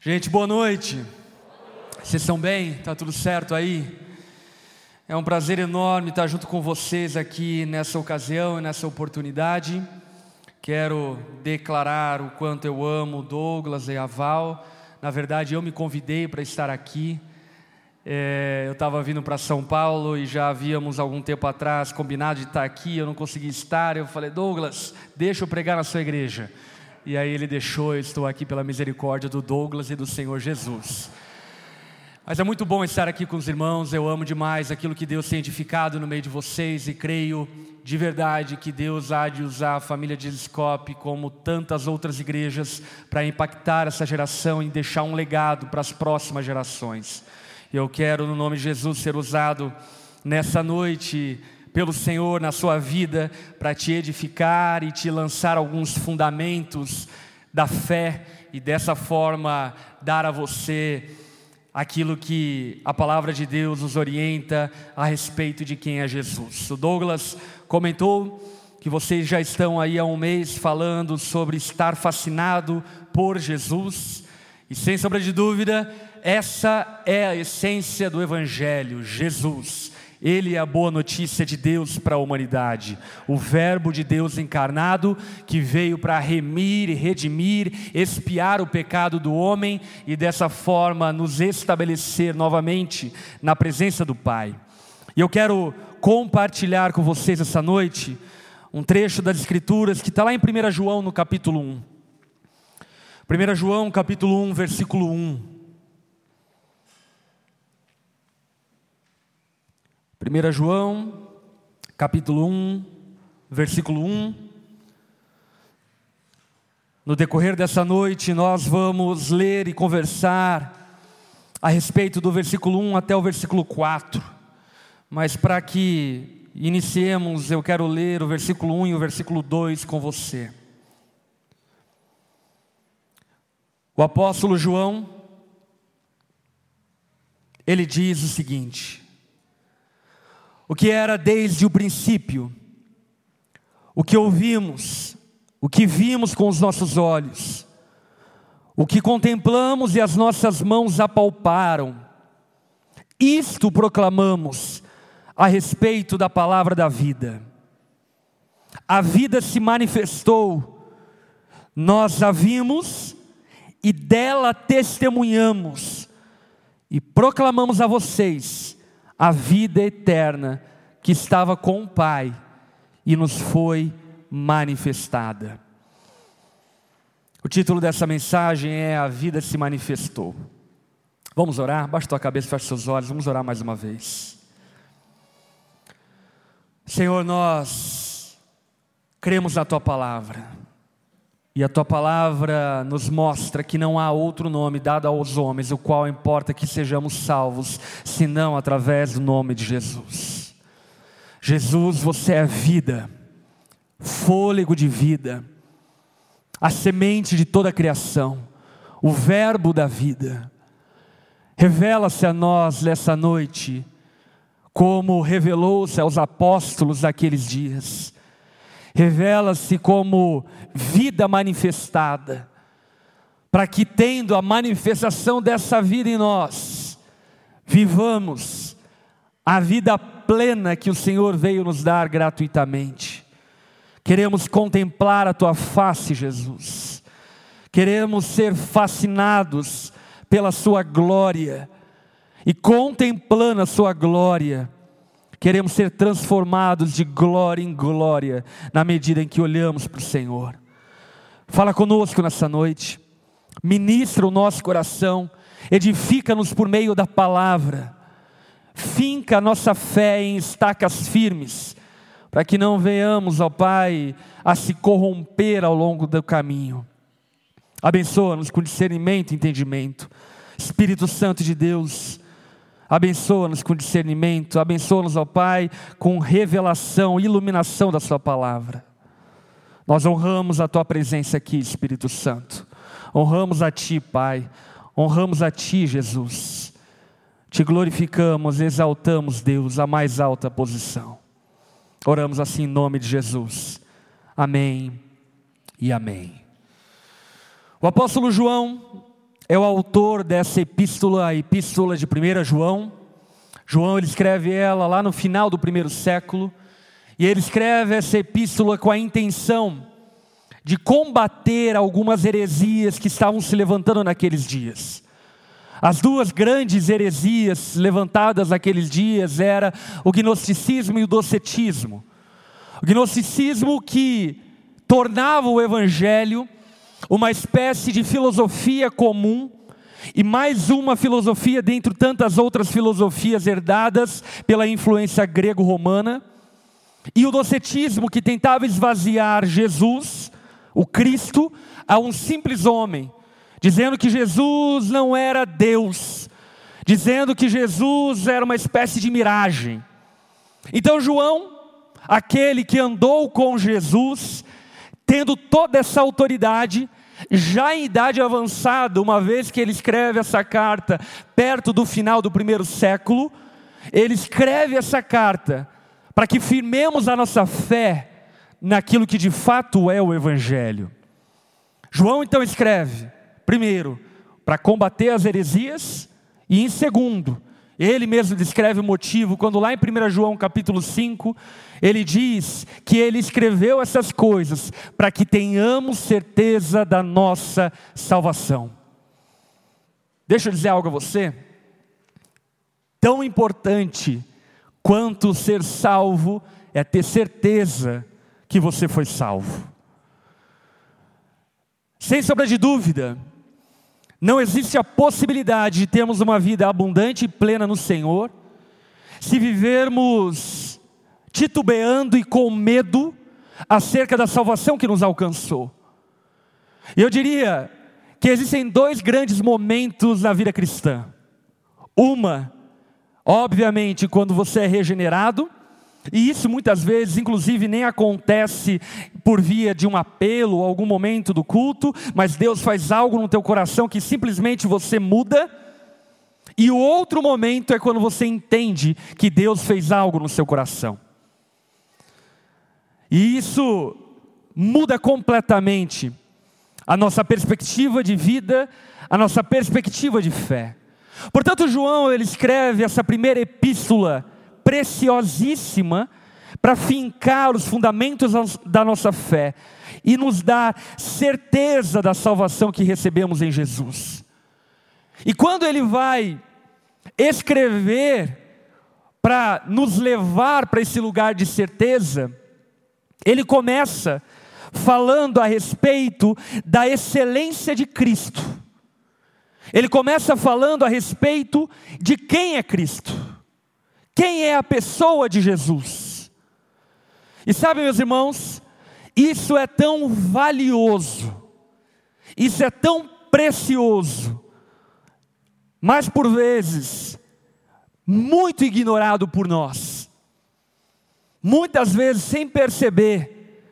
Gente, boa noite. Vocês estão bem? Tá tudo certo aí? É um prazer enorme estar junto com vocês aqui nessa ocasião e nessa oportunidade. Quero declarar o quanto eu amo Douglas e a Val. Na verdade, eu me convidei para estar aqui. É, eu estava vindo para São Paulo e já havíamos algum tempo atrás combinado de estar aqui. Eu não consegui estar. Eu falei, Douglas, deixa eu pregar na sua igreja. E aí ele deixou, eu estou aqui pela misericórdia do Douglas e do Senhor Jesus. Mas é muito bom estar aqui com os irmãos, eu amo demais aquilo que Deus tem edificado no meio de vocês e creio de verdade que Deus há de usar a família de Escope como tantas outras igrejas para impactar essa geração e deixar um legado para as próximas gerações. Eu quero, no nome de Jesus, ser usado nessa noite pelo Senhor na sua vida para te edificar e te lançar alguns fundamentos da fé e dessa forma dar a você aquilo que a palavra de Deus nos orienta a respeito de quem é Jesus. O Douglas comentou que vocês já estão aí há um mês falando sobre estar fascinado por Jesus, e sem sombra de dúvida, essa é a essência do Evangelho, Jesus. Ele é a boa notícia de Deus para a humanidade, o Verbo de Deus encarnado que veio para remir, redimir, expiar o pecado do homem e dessa forma nos estabelecer novamente na presença do Pai. E eu quero compartilhar com vocês essa noite um trecho das Escrituras que está lá em 1 João no capítulo 1. 1 João capítulo 1, versículo 1. 1 João, capítulo 1, versículo 1. No decorrer dessa noite, nós vamos ler e conversar a respeito do versículo 1 até o versículo 4. Mas para que iniciemos, eu quero ler o versículo 1 e o versículo 2 com você. O apóstolo João, ele diz o seguinte: o que era desde o princípio, o que ouvimos, o que vimos com os nossos olhos, o que contemplamos e as nossas mãos apalparam, isto proclamamos a respeito da palavra da vida. A vida se manifestou, nós a vimos e dela testemunhamos e proclamamos a vocês a vida eterna que estava com o Pai e nos foi manifestada. O título dessa mensagem é A Vida se Manifestou. Vamos orar? Baixa tua cabeça, fecha seus olhos, vamos orar mais uma vez. Senhor, nós cremos na tua palavra. E a tua palavra nos mostra que não há outro nome dado aos homens, o qual importa que sejamos salvos, senão através do nome de Jesus. Jesus, você é vida, fôlego de vida, a semente de toda a criação, o Verbo da vida. Revela-se a nós nessa noite, como revelou-se aos apóstolos daqueles dias revela-se como vida manifestada, para que, tendo a manifestação dessa vida em nós, vivamos a vida plena que o Senhor veio nos dar gratuitamente. Queremos contemplar a tua face, Jesus. Queremos ser fascinados pela sua glória e contemplando a sua glória Queremos ser transformados de glória em glória, na medida em que olhamos para o Senhor. Fala conosco nessa noite, ministra o nosso coração, edifica-nos por meio da palavra, finca a nossa fé em estacas firmes, para que não venhamos, ó Pai, a se corromper ao longo do caminho. Abençoa-nos com discernimento e entendimento. Espírito Santo de Deus, Abençoa-nos com discernimento, abençoa-nos, ó Pai, com revelação, iluminação da Sua palavra. Nós honramos a Tua presença aqui, Espírito Santo. Honramos a Ti, Pai. Honramos a Ti, Jesus. Te glorificamos, exaltamos, Deus, a mais alta posição. Oramos assim em nome de Jesus. Amém e amém. O apóstolo João é o autor dessa epístola, a epístola de 1 João. João ele escreve ela lá no final do primeiro século, e ele escreve essa epístola com a intenção de combater algumas heresias que estavam se levantando naqueles dias. As duas grandes heresias levantadas naqueles dias era o gnosticismo e o docetismo. O gnosticismo que tornava o evangelho uma espécie de filosofia comum e mais uma filosofia dentre tantas outras filosofias herdadas pela influência grego-romana, e o docetismo que tentava esvaziar Jesus, o Cristo, a um simples homem, dizendo que Jesus não era Deus, dizendo que Jesus era uma espécie de miragem. Então, João, aquele que andou com Jesus, tendo toda essa autoridade, já em idade avançada, uma vez que ele escreve essa carta perto do final do primeiro século, ele escreve essa carta para que firmemos a nossa fé naquilo que de fato é o Evangelho. João então escreve, primeiro, para combater as heresias, e em segundo, ele mesmo descreve o motivo, quando lá em 1 João capítulo 5, ele diz que ele escreveu essas coisas para que tenhamos certeza da nossa salvação. Deixa eu dizer algo a você. Tão importante quanto ser salvo é ter certeza que você foi salvo. Sem sombra de dúvida, não existe a possibilidade de termos uma vida abundante e plena no Senhor, se vivermos titubeando e com medo acerca da salvação que nos alcançou. Eu diria que existem dois grandes momentos na vida cristã. Uma, obviamente, quando você é regenerado, e isso muitas vezes, inclusive, nem acontece por via de um apelo algum momento do culto, mas Deus faz algo no teu coração que simplesmente você muda. E o outro momento é quando você entende que Deus fez algo no seu coração. E isso muda completamente a nossa perspectiva de vida, a nossa perspectiva de fé. Portanto, João ele escreve essa primeira epístola preciosíssima para fincar os fundamentos da nossa fé e nos dar certeza da salvação que recebemos em Jesus. E quando ele vai escrever para nos levar para esse lugar de certeza, ele começa falando a respeito da excelência de Cristo. Ele começa falando a respeito de quem é Cristo. Quem é a pessoa de Jesus? E sabe, meus irmãos, isso é tão valioso, isso é tão precioso, mas por vezes muito ignorado por nós. Muitas vezes, sem perceber,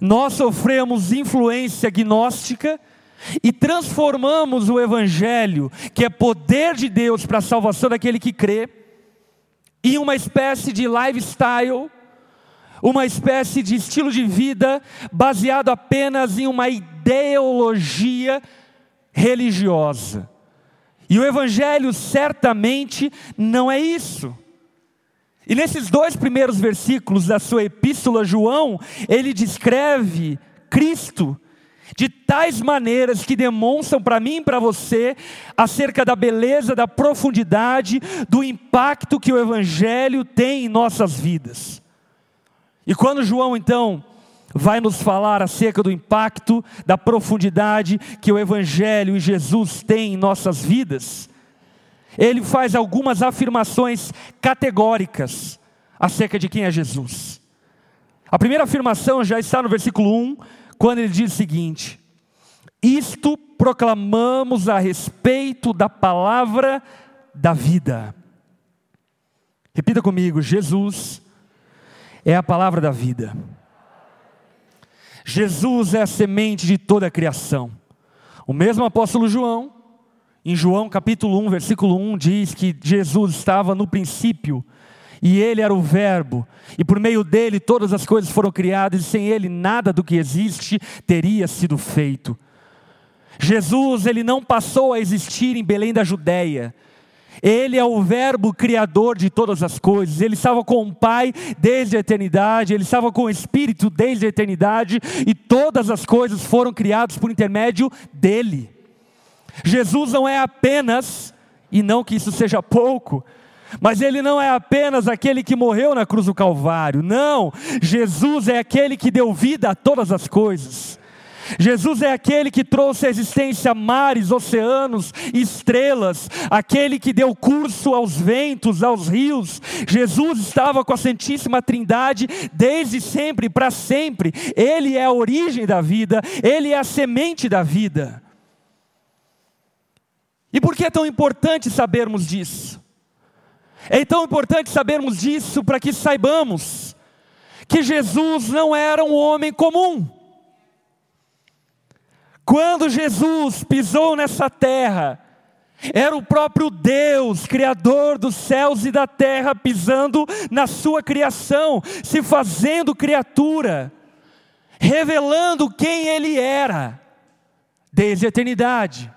nós sofremos influência gnóstica e transformamos o Evangelho, que é poder de Deus para a salvação daquele que crê, em uma espécie de lifestyle, uma espécie de estilo de vida baseado apenas em uma ideologia religiosa. E o Evangelho certamente não é isso. E nesses dois primeiros versículos da sua epístola, João, ele descreve Cristo de tais maneiras que demonstram para mim e para você acerca da beleza, da profundidade, do impacto que o Evangelho tem em nossas vidas. E quando João então vai nos falar acerca do impacto, da profundidade que o Evangelho e Jesus têm em nossas vidas, ele faz algumas afirmações categóricas acerca de quem é Jesus. A primeira afirmação já está no versículo 1, quando ele diz o seguinte: Isto proclamamos a respeito da palavra da vida. Repita comigo: Jesus é a palavra da vida. Jesus é a semente de toda a criação. O mesmo apóstolo João, em João capítulo 1, versículo 1, diz que Jesus estava no princípio e ele era o Verbo, e por meio dele todas as coisas foram criadas, e sem ele nada do que existe teria sido feito. Jesus, ele não passou a existir em Belém da Judéia. Ele é o Verbo criador de todas as coisas. Ele estava com o Pai desde a eternidade, ele estava com o Espírito desde a eternidade, e todas as coisas foram criadas por intermédio dele. Jesus não é apenas, e não que isso seja pouco, mas ele não é apenas aquele que morreu na cruz do Calvário, não, Jesus é aquele que deu vida a todas as coisas. Jesus é aquele que trouxe à existência mares, oceanos, estrelas, aquele que deu curso aos ventos, aos rios. Jesus estava com a Santíssima Trindade desde sempre, para sempre. Ele é a origem da vida, ele é a semente da vida. E por que é tão importante sabermos disso? É tão importante sabermos disso para que saibamos que Jesus não era um homem comum. Quando Jesus pisou nessa terra, era o próprio Deus, Criador dos céus e da terra, pisando na sua criação, se fazendo criatura, revelando quem Ele era, desde a eternidade.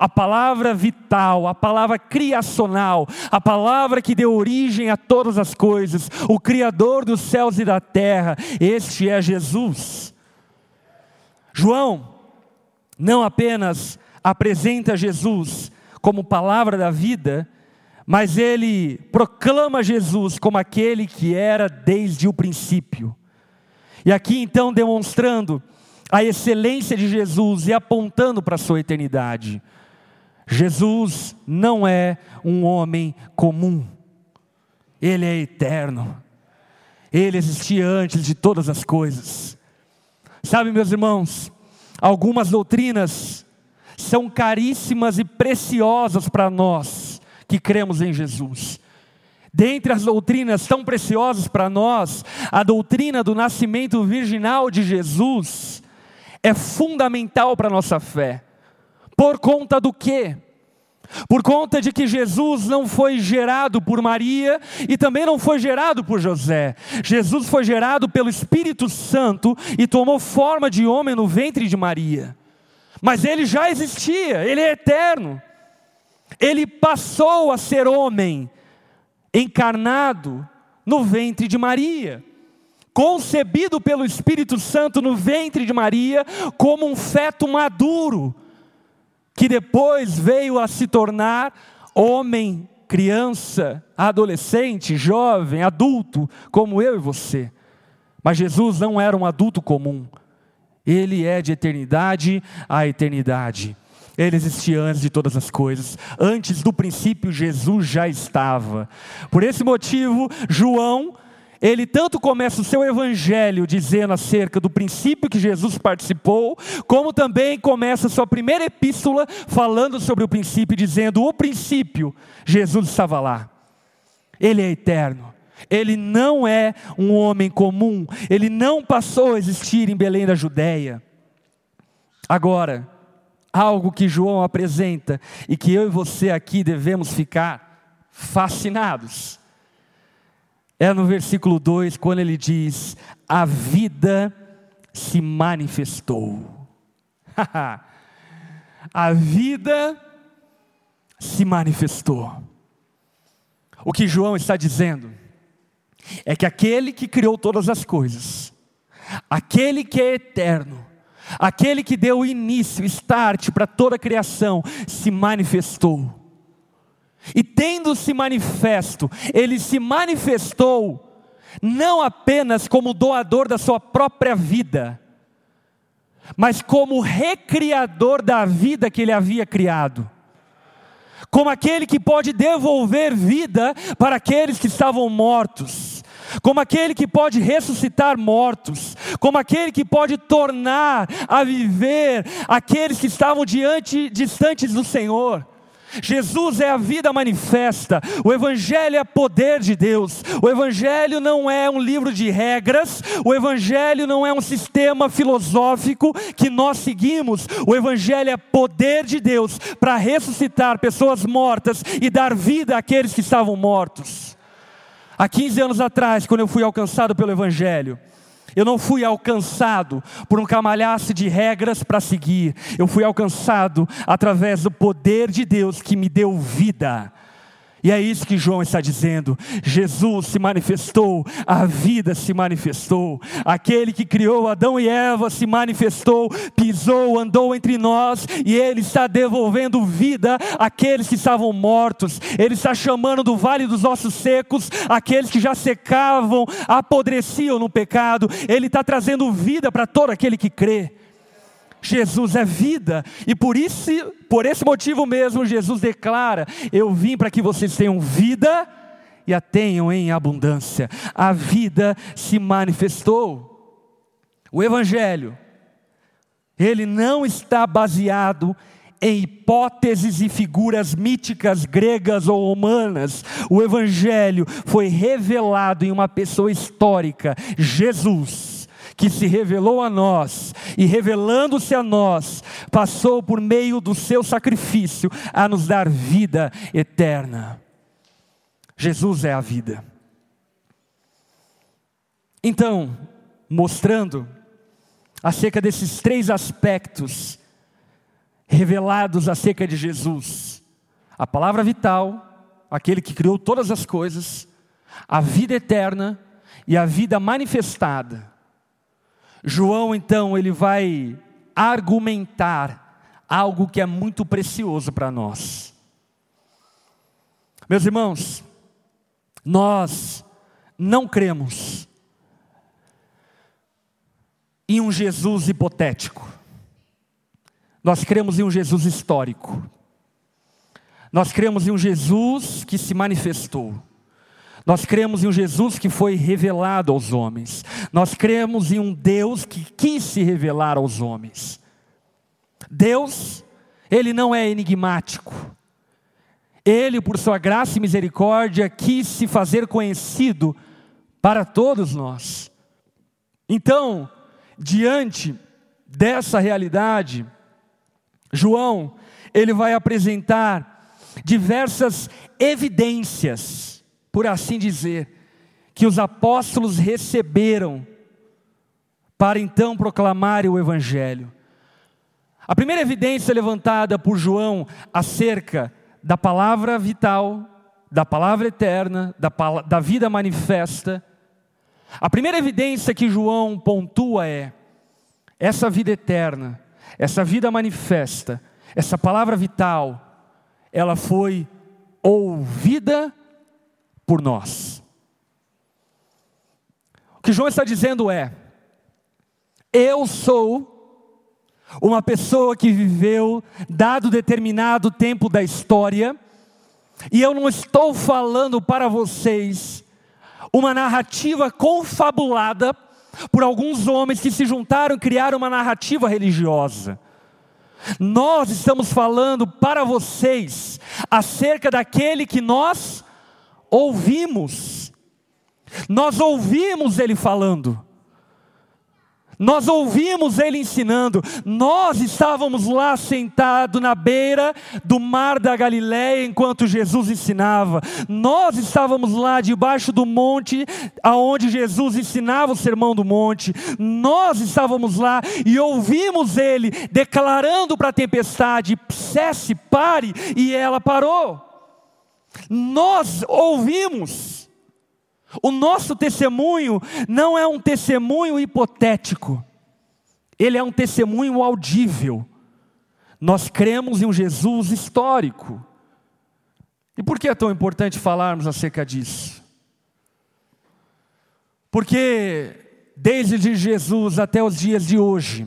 A palavra vital, a palavra criacional, a palavra que deu origem a todas as coisas, o Criador dos céus e da terra, este é Jesus. João, não apenas apresenta Jesus como palavra da vida, mas ele proclama Jesus como aquele que era desde o princípio. E aqui então demonstrando a excelência de Jesus e apontando para a sua eternidade. Jesus não é um homem comum, ele é eterno, ele existia antes de todas as coisas. Sabe, meus irmãos, Algumas doutrinas são caríssimas e preciosas para nós que cremos em Jesus. Dentre as doutrinas tão preciosas para nós, a doutrina do nascimento virginal de Jesus é fundamental para a nossa fé. Por conta do quê? Por conta de que Jesus não foi gerado por Maria e também não foi gerado por José. Jesus foi gerado pelo Espírito Santo e tomou forma de homem no ventre de Maria. Mas ele já existia, ele é eterno. Ele passou a ser homem, encarnado no ventre de Maria concebido pelo Espírito Santo no ventre de Maria como um feto maduro, que depois veio a se tornar homem, criança, adolescente, jovem, adulto, como eu e você. Mas Jesus não era um adulto comum. Ele é de eternidade a eternidade. Ele existia antes de todas as coisas. Antes do princípio, Jesus já estava. Por esse motivo, João ele tanto começa o seu evangelho dizendo acerca do princípio que Jesus participou, como também começa a sua primeira epístola falando sobre o princípio, dizendo: o princípio, Jesus estava lá. Ele é eterno. Ele não é um homem comum, ele não passou a existir em Belém da Judéia. Agora, algo que João apresenta e que eu e você aqui devemos ficar fascinados é no versículo 2, quando ele diz: A vida se manifestou. a vida se manifestou. O que João está dizendo é que aquele que criou todas as coisas, aquele que é eterno, aquele que deu início, start para toda a criação, se manifestou. E tendo se manifesto, ele se manifestou não apenas como doador da sua própria vida, mas como recriador da vida que ele havia criado. Como aquele que pode devolver vida para aqueles que estavam mortos, como aquele que pode ressuscitar mortos, como aquele que pode tornar a viver aqueles que estavam diante distantes do Senhor. Jesus é a vida manifesta, o Evangelho é poder de Deus, o Evangelho não é um livro de regras, o Evangelho não é um sistema filosófico que nós seguimos, o Evangelho é poder de Deus para ressuscitar pessoas mortas e dar vida àqueles que estavam mortos. Há 15 anos atrás, quando eu fui alcançado pelo Evangelho, Eu não fui alcançado por um camalhaço de regras para seguir. Eu fui alcançado através do poder de Deus que me deu vida. E é isso que João está dizendo. Jesus se manifestou, a vida se manifestou. Aquele que criou Adão e Eva se manifestou, pisou, andou entre nós e ele está devolvendo vida àqueles que estavam mortos. Ele está chamando do vale dos ossos secos aqueles que já secavam, apodreciam no pecado. Ele está trazendo vida para todo aquele que crê. Jesus é vida, e por isso, por esse motivo mesmo, Jesus declara: Eu vim para que vocês tenham vida e a tenham em abundância. A vida se manifestou. O Evangelho, ele não está baseado em hipóteses e figuras míticas gregas ou humanas. O Evangelho foi revelado em uma pessoa histórica, Jesus que se revelou a nós e revelando-se a nós, passou por meio do seu sacrifício a nos dar vida eterna. Jesus é a vida. Então, mostrando acerca desses três aspectos revelados acerca de Jesus: a palavra vital, aquele que criou todas as coisas, a vida eterna e a vida manifestada. João então ele vai argumentar algo que é muito precioso para nós. Meus irmãos, nós não cremos em um Jesus hipotético. Nós cremos em um Jesus histórico. Nós cremos em um Jesus que se manifestou. Nós cremos em um Jesus que foi revelado aos homens. Nós cremos em um Deus que quis se revelar aos homens. Deus, ele não é enigmático. Ele, por sua graça e misericórdia, quis se fazer conhecido para todos nós. Então, diante dessa realidade, João, ele vai apresentar diversas evidências por assim dizer, que os apóstolos receberam para então proclamarem o Evangelho. A primeira evidência levantada por João acerca da palavra vital, da palavra eterna, da, da vida manifesta, a primeira evidência que João pontua é: essa vida eterna, essa vida manifesta, essa palavra vital, ela foi ouvida por nós. O que João está dizendo é: eu sou uma pessoa que viveu dado determinado tempo da história, e eu não estou falando para vocês uma narrativa confabulada por alguns homens que se juntaram e criaram uma narrativa religiosa. Nós estamos falando para vocês acerca daquele que nós ouvimos. Nós ouvimos ele falando. Nós ouvimos ele ensinando. Nós estávamos lá sentados na beira do mar da Galiléia enquanto Jesus ensinava. Nós estávamos lá debaixo do monte aonde Jesus ensinava o sermão do monte. Nós estávamos lá e ouvimos ele declarando para a tempestade: cesse, pare, e ela parou. Nós ouvimos. O nosso testemunho não é um testemunho hipotético, ele é um testemunho audível. Nós cremos em um Jesus histórico. E por que é tão importante falarmos acerca disso? Porque desde Jesus até os dias de hoje,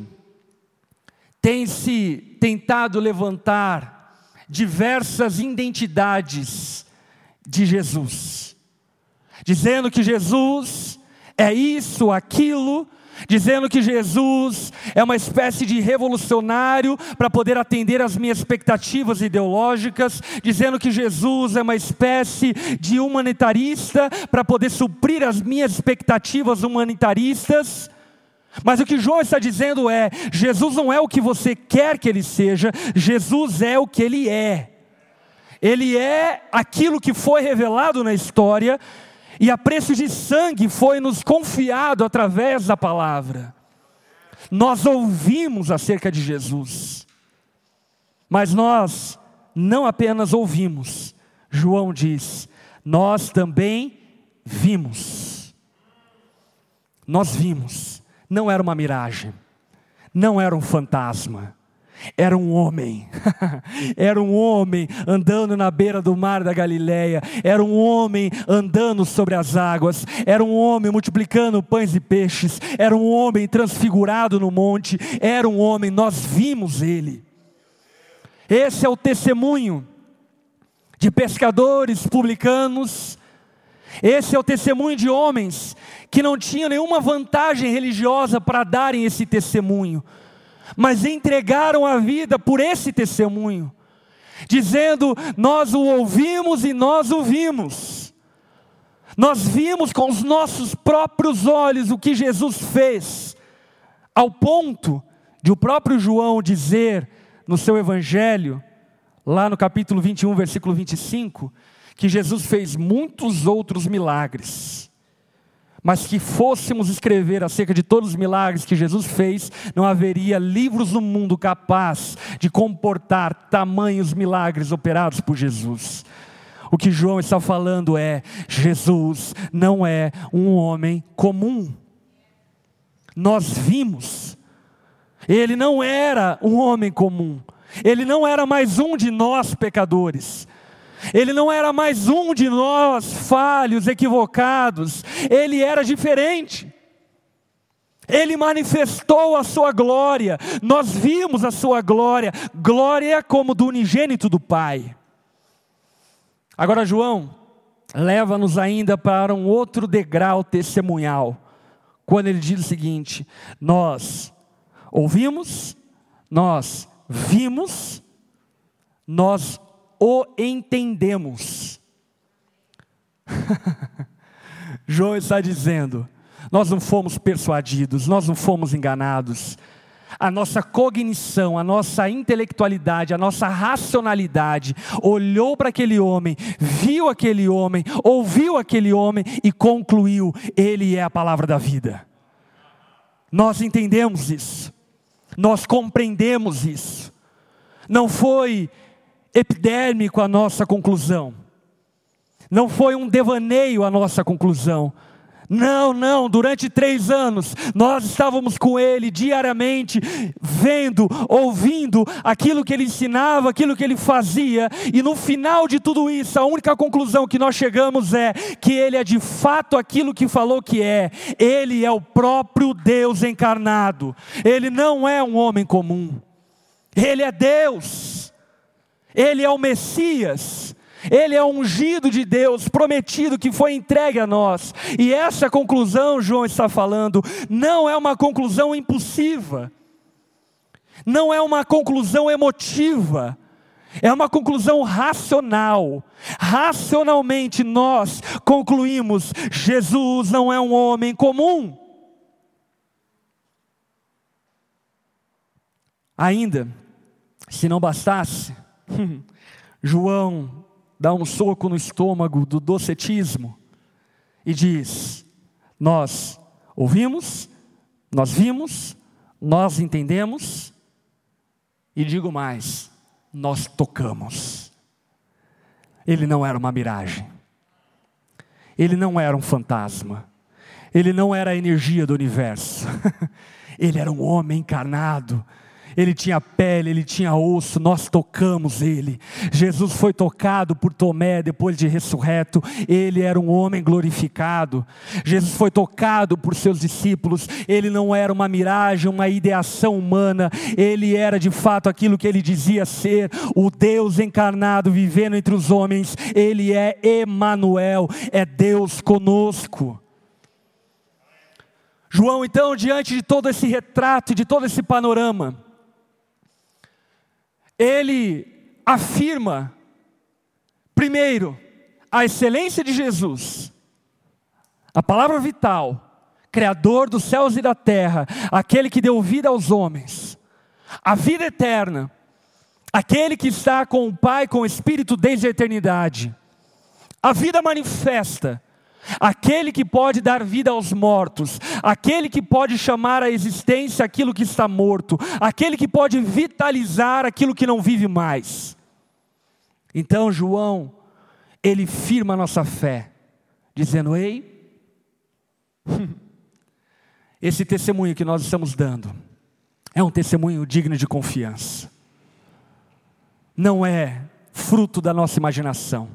tem se tentado levantar diversas identidades de Jesus, dizendo que Jesus é isso, aquilo, dizendo que Jesus é uma espécie de revolucionário para poder atender às minhas expectativas ideológicas, dizendo que Jesus é uma espécie de humanitarista para poder suprir as minhas expectativas humanitaristas. Mas o que João está dizendo é: Jesus não é o que você quer que ele seja, Jesus é o que ele é. Ele é aquilo que foi revelado na história, e a preço de sangue foi nos confiado através da palavra. Nós ouvimos acerca de Jesus, mas nós não apenas ouvimos, João diz, nós também vimos. Nós vimos, não era uma miragem, não era um fantasma, era um homem, era um homem andando na beira do mar da Galileia, era um homem andando sobre as águas, era um homem multiplicando pães e peixes, era um homem transfigurado no monte, era um homem, nós vimos ele. Esse é o testemunho de pescadores publicanos, esse é o testemunho de homens que não tinham nenhuma vantagem religiosa para darem esse testemunho mas entregaram a vida por esse testemunho, dizendo: Nós o ouvimos e nós o vimos. Nós vimos com os nossos próprios olhos o que Jesus fez, ao ponto de o próprio João dizer no seu evangelho, lá no capítulo 21, versículo 25, que Jesus fez muitos outros milagres mas que fôssemos escrever acerca de todos os milagres que Jesus fez, não haveria livros no mundo capaz de comportar tamanhos milagres operados por Jesus. O que João está falando é: Jesus não é um homem comum. Nós vimos, ele não era um homem comum, ele não era mais um de nós pecadores. Ele não era mais um de nós falhos, equivocados, ele era diferente. Ele manifestou a sua glória, nós vimos a sua glória, glória como do unigênito do Pai. Agora, João, leva-nos ainda para um outro degrau testemunhal, quando ele diz o seguinte: Nós ouvimos, nós vimos, nós o entendemos. João está dizendo: nós não fomos persuadidos, nós não fomos enganados. A nossa cognição, a nossa intelectualidade, a nossa racionalidade olhou para aquele homem, viu aquele homem, ouviu aquele homem e concluiu: Ele é a palavra da vida. Nós entendemos isso, nós compreendemos isso. Não foi epidérmico a nossa conclusão. Não foi um devaneio a nossa conclusão. Não, não, durante três anos nós estávamos com ele diariamente, vendo, ouvindo aquilo que ele ensinava, aquilo que ele fazia, e no final de tudo isso, a única conclusão que nós chegamos é que ele é de fato aquilo que falou que é, ele é o próprio Deus encarnado, ele não é um homem comum, ele é Deus. Ele é o Messias, ele é ungido de Deus, prometido que foi entregue a nós. E essa conclusão, João está falando, não é uma conclusão impulsiva, não é uma conclusão emotiva, é uma conclusão racional. Racionalmente nós concluímos: Jesus não é um homem comum. Ainda, se não bastasse, João dá um soco no estômago do docetismo e diz: Nós ouvimos, nós vimos, nós entendemos, e digo mais, nós tocamos. Ele não era uma miragem, ele não era um fantasma, ele não era a energia do universo, ele era um homem encarnado ele tinha pele, ele tinha osso, nós tocamos ele. Jesus foi tocado por Tomé depois de ressurreto, ele era um homem glorificado. Jesus foi tocado por seus discípulos, ele não era uma miragem, uma ideação humana, ele era de fato aquilo que ele dizia ser, o Deus encarnado vivendo entre os homens. Ele é Emanuel, é Deus conosco. João, então, diante de todo esse retrato, de todo esse panorama, ele afirma, primeiro, a excelência de Jesus, a palavra vital, Criador dos céus e da terra, aquele que deu vida aos homens, a vida eterna, aquele que está com o Pai, com o Espírito desde a eternidade, a vida manifesta, aquele que pode dar vida aos mortos, aquele que pode chamar à existência aquilo que está morto, aquele que pode vitalizar aquilo que não vive mais. Então, João, ele firma a nossa fé, dizendo: Ei, esse testemunho que nós estamos dando é um testemunho digno de confiança, não é fruto da nossa imaginação,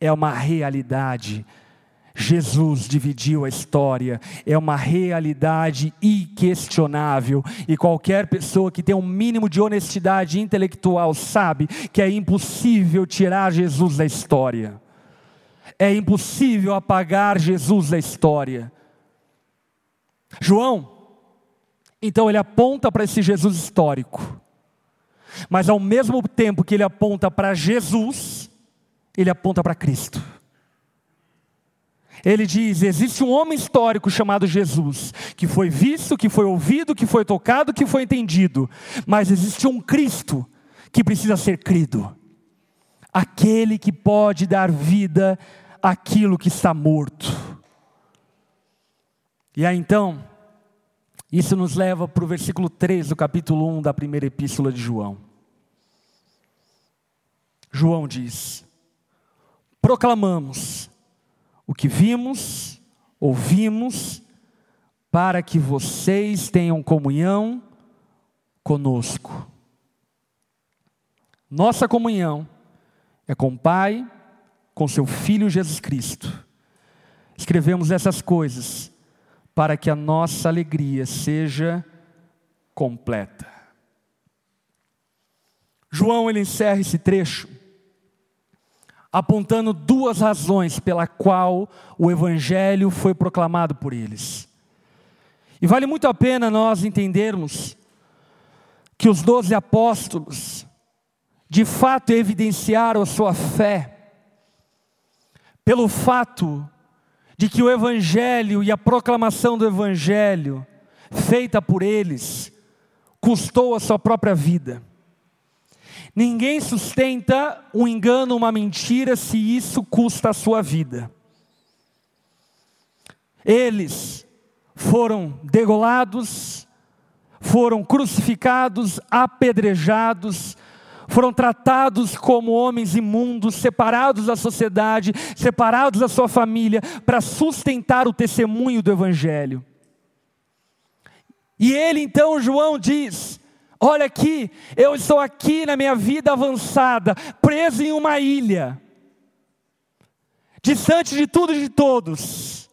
é uma realidade Jesus dividiu a história, é uma realidade inquestionável, e qualquer pessoa que tem um mínimo de honestidade intelectual sabe que é impossível tirar Jesus da história, é impossível apagar Jesus da história. João, então ele aponta para esse Jesus histórico, mas ao mesmo tempo que ele aponta para Jesus, ele aponta para Cristo. Ele diz: existe um homem histórico chamado Jesus, que foi visto, que foi ouvido, que foi tocado, que foi entendido, mas existe um Cristo que precisa ser crido aquele que pode dar vida àquilo que está morto. E aí então, isso nos leva para o versículo 3 do capítulo 1 da primeira epístola de João. João diz: Proclamamos o que vimos, ouvimos, para que vocês tenham comunhão conosco. Nossa comunhão é com o Pai, com seu Filho Jesus Cristo. Escrevemos essas coisas para que a nossa alegria seja completa. João ele encerra esse trecho apontando duas razões pela qual o evangelho foi proclamado por eles. E vale muito a pena nós entendermos que os doze apóstolos, de fato, evidenciaram a sua fé, pelo fato de que o Evangelho e a proclamação do Evangelho, feita por eles, custou a sua própria vida. Ninguém sustenta um engano, uma mentira, se isso custa a sua vida. Eles foram degolados, foram crucificados, apedrejados, foram tratados como homens imundos, separados da sociedade, separados da sua família, para sustentar o testemunho do Evangelho. E ele então, João diz: Olha aqui, eu estou aqui na minha vida avançada, preso em uma ilha, distante de tudo e de todos,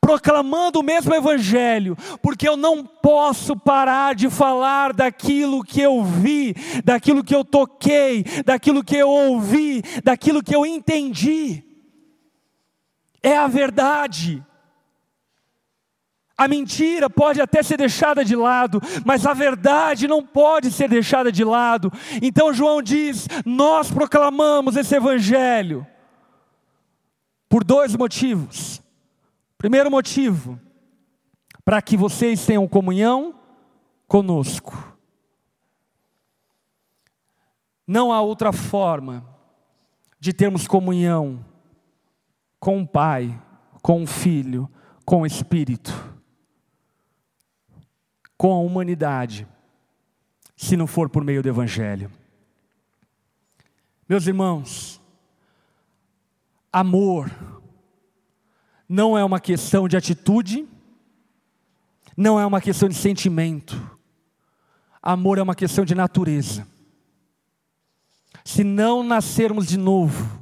proclamando o mesmo Evangelho, porque eu não posso parar de falar daquilo que eu vi, daquilo que eu toquei, daquilo que eu ouvi, daquilo que eu entendi. É a verdade. A mentira pode até ser deixada de lado, mas a verdade não pode ser deixada de lado. Então João diz: Nós proclamamos esse evangelho por dois motivos. Primeiro motivo, para que vocês tenham comunhão conosco. Não há outra forma de termos comunhão com o Pai, com o Filho, com o Espírito com a humanidade, se não for por meio do Evangelho. Meus irmãos, amor não é uma questão de atitude, não é uma questão de sentimento, amor é uma questão de natureza. Se não nascermos de novo,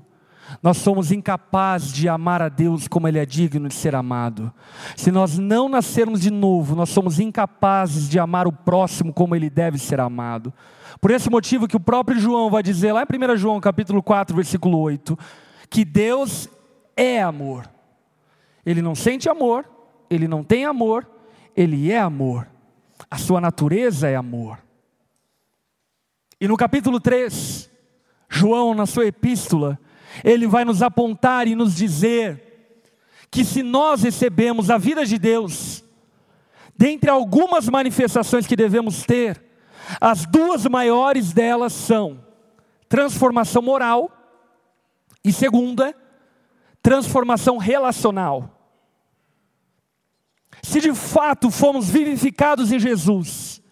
nós somos incapazes de amar a Deus como Ele é digno de ser amado. Se nós não nascermos de novo, nós somos incapazes de amar o próximo como ele deve ser amado. Por esse motivo que o próprio João vai dizer lá em 1 João capítulo 4, versículo 8, que Deus é amor. Ele não sente amor, ele não tem amor, ele é amor. A sua natureza é amor. E no capítulo 3, João, na sua epístola, ele vai nos apontar e nos dizer que se nós recebemos a vida de Deus, dentre algumas manifestações que devemos ter, as duas maiores delas são transformação moral e segunda, transformação relacional. Se de fato fomos vivificados em Jesus,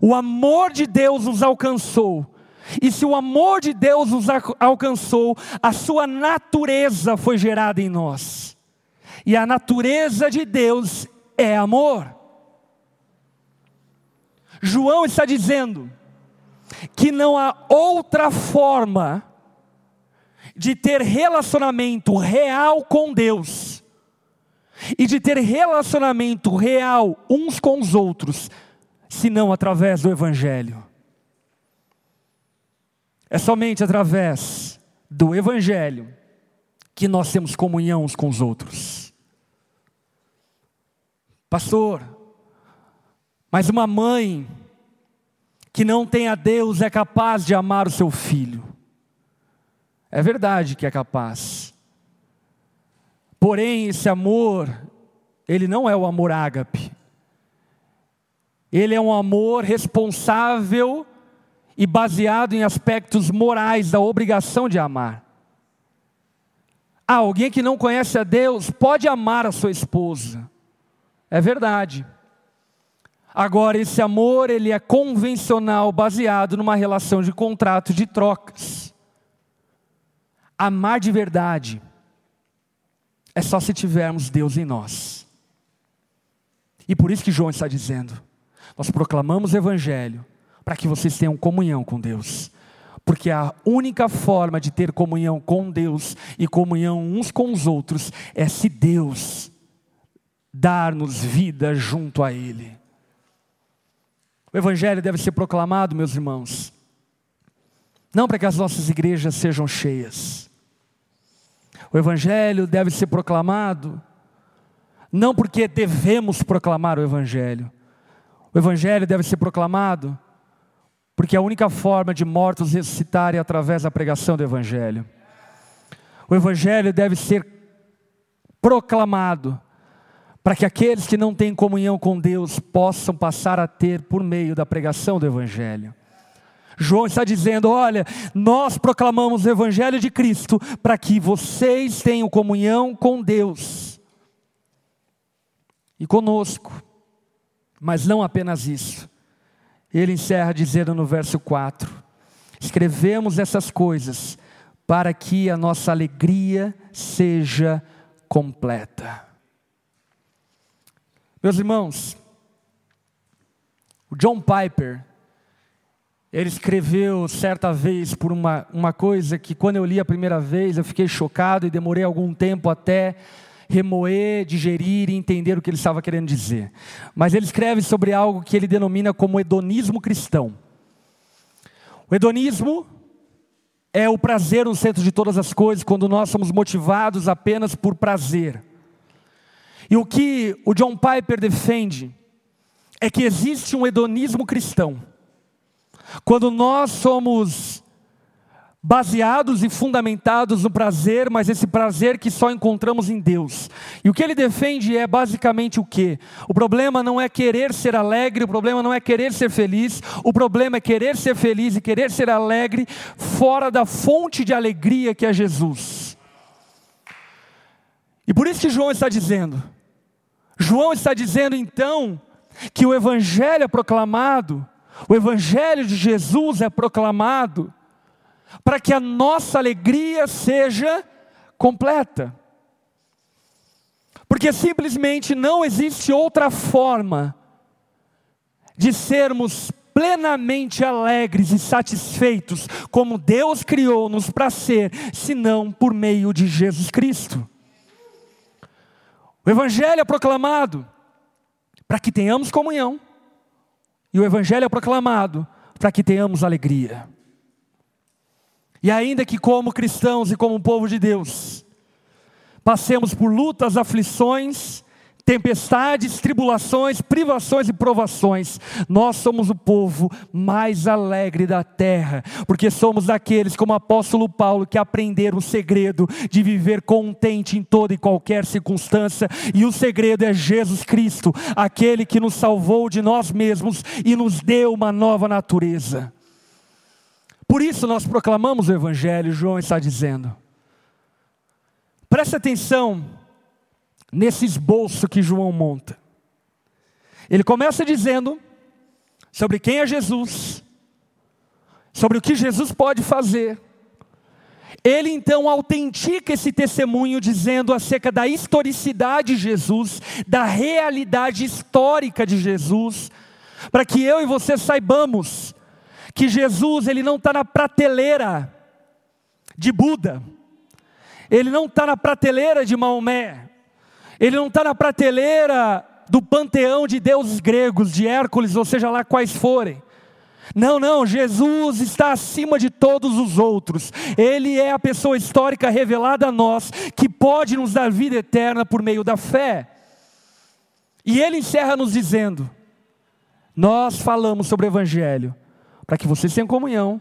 o amor de Deus nos alcançou, e se o amor de Deus nos alcançou, a sua natureza foi gerada em nós. E a natureza de Deus é amor. João está dizendo que não há outra forma de ter relacionamento real com Deus e de ter relacionamento real uns com os outros, senão através do Evangelho. É somente através do Evangelho que nós temos comunhão uns com os outros. Pastor, mas uma mãe que não tem a Deus é capaz de amar o seu filho. É verdade que é capaz. Porém, esse amor, ele não é o amor ágape. Ele é um amor responsável e baseado em aspectos morais da obrigação de amar. Ah, alguém que não conhece a Deus pode amar a sua esposa. É verdade. Agora, esse amor, ele é convencional, baseado numa relação de contrato de trocas. Amar de verdade é só se tivermos Deus em nós. E por isso que João está dizendo: nós proclamamos o Evangelho para que vocês tenham comunhão com Deus. Porque a única forma de ter comunhão com Deus e comunhão uns com os outros é se Deus dar-nos vida junto a Ele. O Evangelho deve ser proclamado, meus irmãos, não para que as nossas igrejas sejam cheias, o Evangelho deve ser proclamado, não porque devemos proclamar o Evangelho, o Evangelho deve ser proclamado, porque a única forma de mortos ressuscitarem é através da pregação do Evangelho. O Evangelho deve ser proclamado, para que aqueles que não têm comunhão com Deus possam passar a ter por meio da pregação do Evangelho. João está dizendo: olha, nós proclamamos o Evangelho de Cristo para que vocês tenham comunhão com Deus e conosco. Mas não apenas isso. Ele encerra dizendo no verso 4: Escrevemos essas coisas para que a nossa alegria seja completa. Meus irmãos, o John Piper, ele escreveu certa vez por uma, uma coisa que quando eu li a primeira vez eu fiquei chocado e demorei algum tempo até remoer, digerir e entender o que ele estava querendo dizer. Mas ele escreve sobre algo que ele denomina como hedonismo cristão. O hedonismo é o prazer no centro de todas as coisas, quando nós somos motivados apenas por prazer. E o que o John Piper defende é que existe um hedonismo cristão quando nós somos baseados e fundamentados no prazer, mas esse prazer que só encontramos em Deus. E o que ele defende é basicamente o que? O problema não é querer ser alegre, o problema não é querer ser feliz, o problema é querer ser feliz e querer ser alegre fora da fonte de alegria que é Jesus. E por isso que João está dizendo, João está dizendo então que o Evangelho é proclamado o Evangelho de Jesus é proclamado para que a nossa alegria seja completa. Porque simplesmente não existe outra forma de sermos plenamente alegres e satisfeitos, como Deus criou-nos para ser, senão por meio de Jesus Cristo. O Evangelho é proclamado para que tenhamos comunhão, e o Evangelho é proclamado para que tenhamos alegria. E ainda que, como cristãos e como povo de Deus, passemos por lutas, aflições, tempestades, tribulações, privações e provações, nós somos o povo mais alegre da terra, porque somos daqueles, como o apóstolo Paulo, que aprenderam o segredo de viver contente em toda e qualquer circunstância, e o segredo é Jesus Cristo, aquele que nos salvou de nós mesmos e nos deu uma nova natureza. Por isso nós proclamamos o Evangelho, João está dizendo preste atenção nesse esboço que João monta. Ele começa dizendo sobre quem é Jesus, sobre o que Jesus pode fazer. Ele então autentica esse testemunho dizendo acerca da historicidade de Jesus, da realidade histórica de Jesus, para que eu e você saibamos que Jesus ele não está na prateleira de Buda, ele não está na prateleira de Maomé, ele não está na prateleira do panteão de deuses gregos, de Hércules, ou seja lá quais forem. Não, não, Jesus está acima de todos os outros. Ele é a pessoa histórica revelada a nós, que pode nos dar vida eterna por meio da fé. E ele encerra nos dizendo: Nós falamos sobre o Evangelho, para que vocês tenham comunhão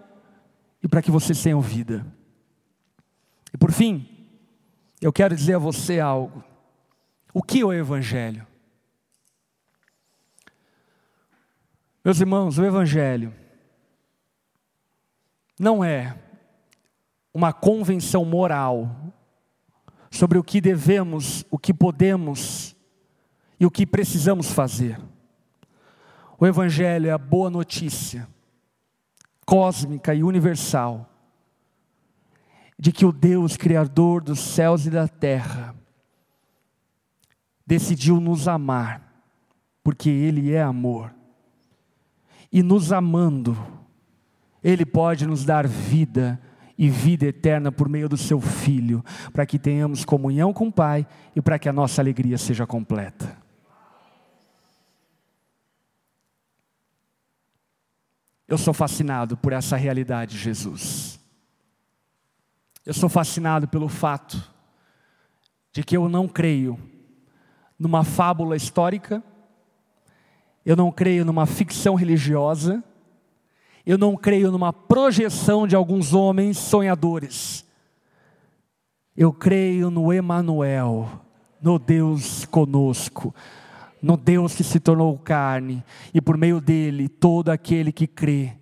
e para que vocês tenham vida. E por fim, eu quero dizer a você algo. O que é o Evangelho? Meus irmãos, o Evangelho não é uma convenção moral sobre o que devemos, o que podemos e o que precisamos fazer. O Evangelho é a boa notícia, cósmica e universal, de que o Deus Criador dos céus e da terra decidiu nos amar, porque Ele é amor e nos amando, Ele pode nos dar vida e vida eterna por meio do Seu Filho, para que tenhamos comunhão com o Pai e para que a nossa alegria seja completa. Eu sou fascinado por essa realidade, Jesus. Eu sou fascinado pelo fato de que eu não creio numa fábula histórica eu não creio numa ficção religiosa, eu não creio numa projeção de alguns homens sonhadores. Eu creio no Emanuel, no Deus conosco, no Deus que se tornou carne e por meio dele todo aquele que crê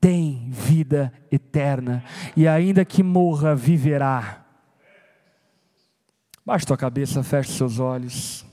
tem vida eterna e ainda que morra viverá. Baixe tua cabeça, feche seus olhos.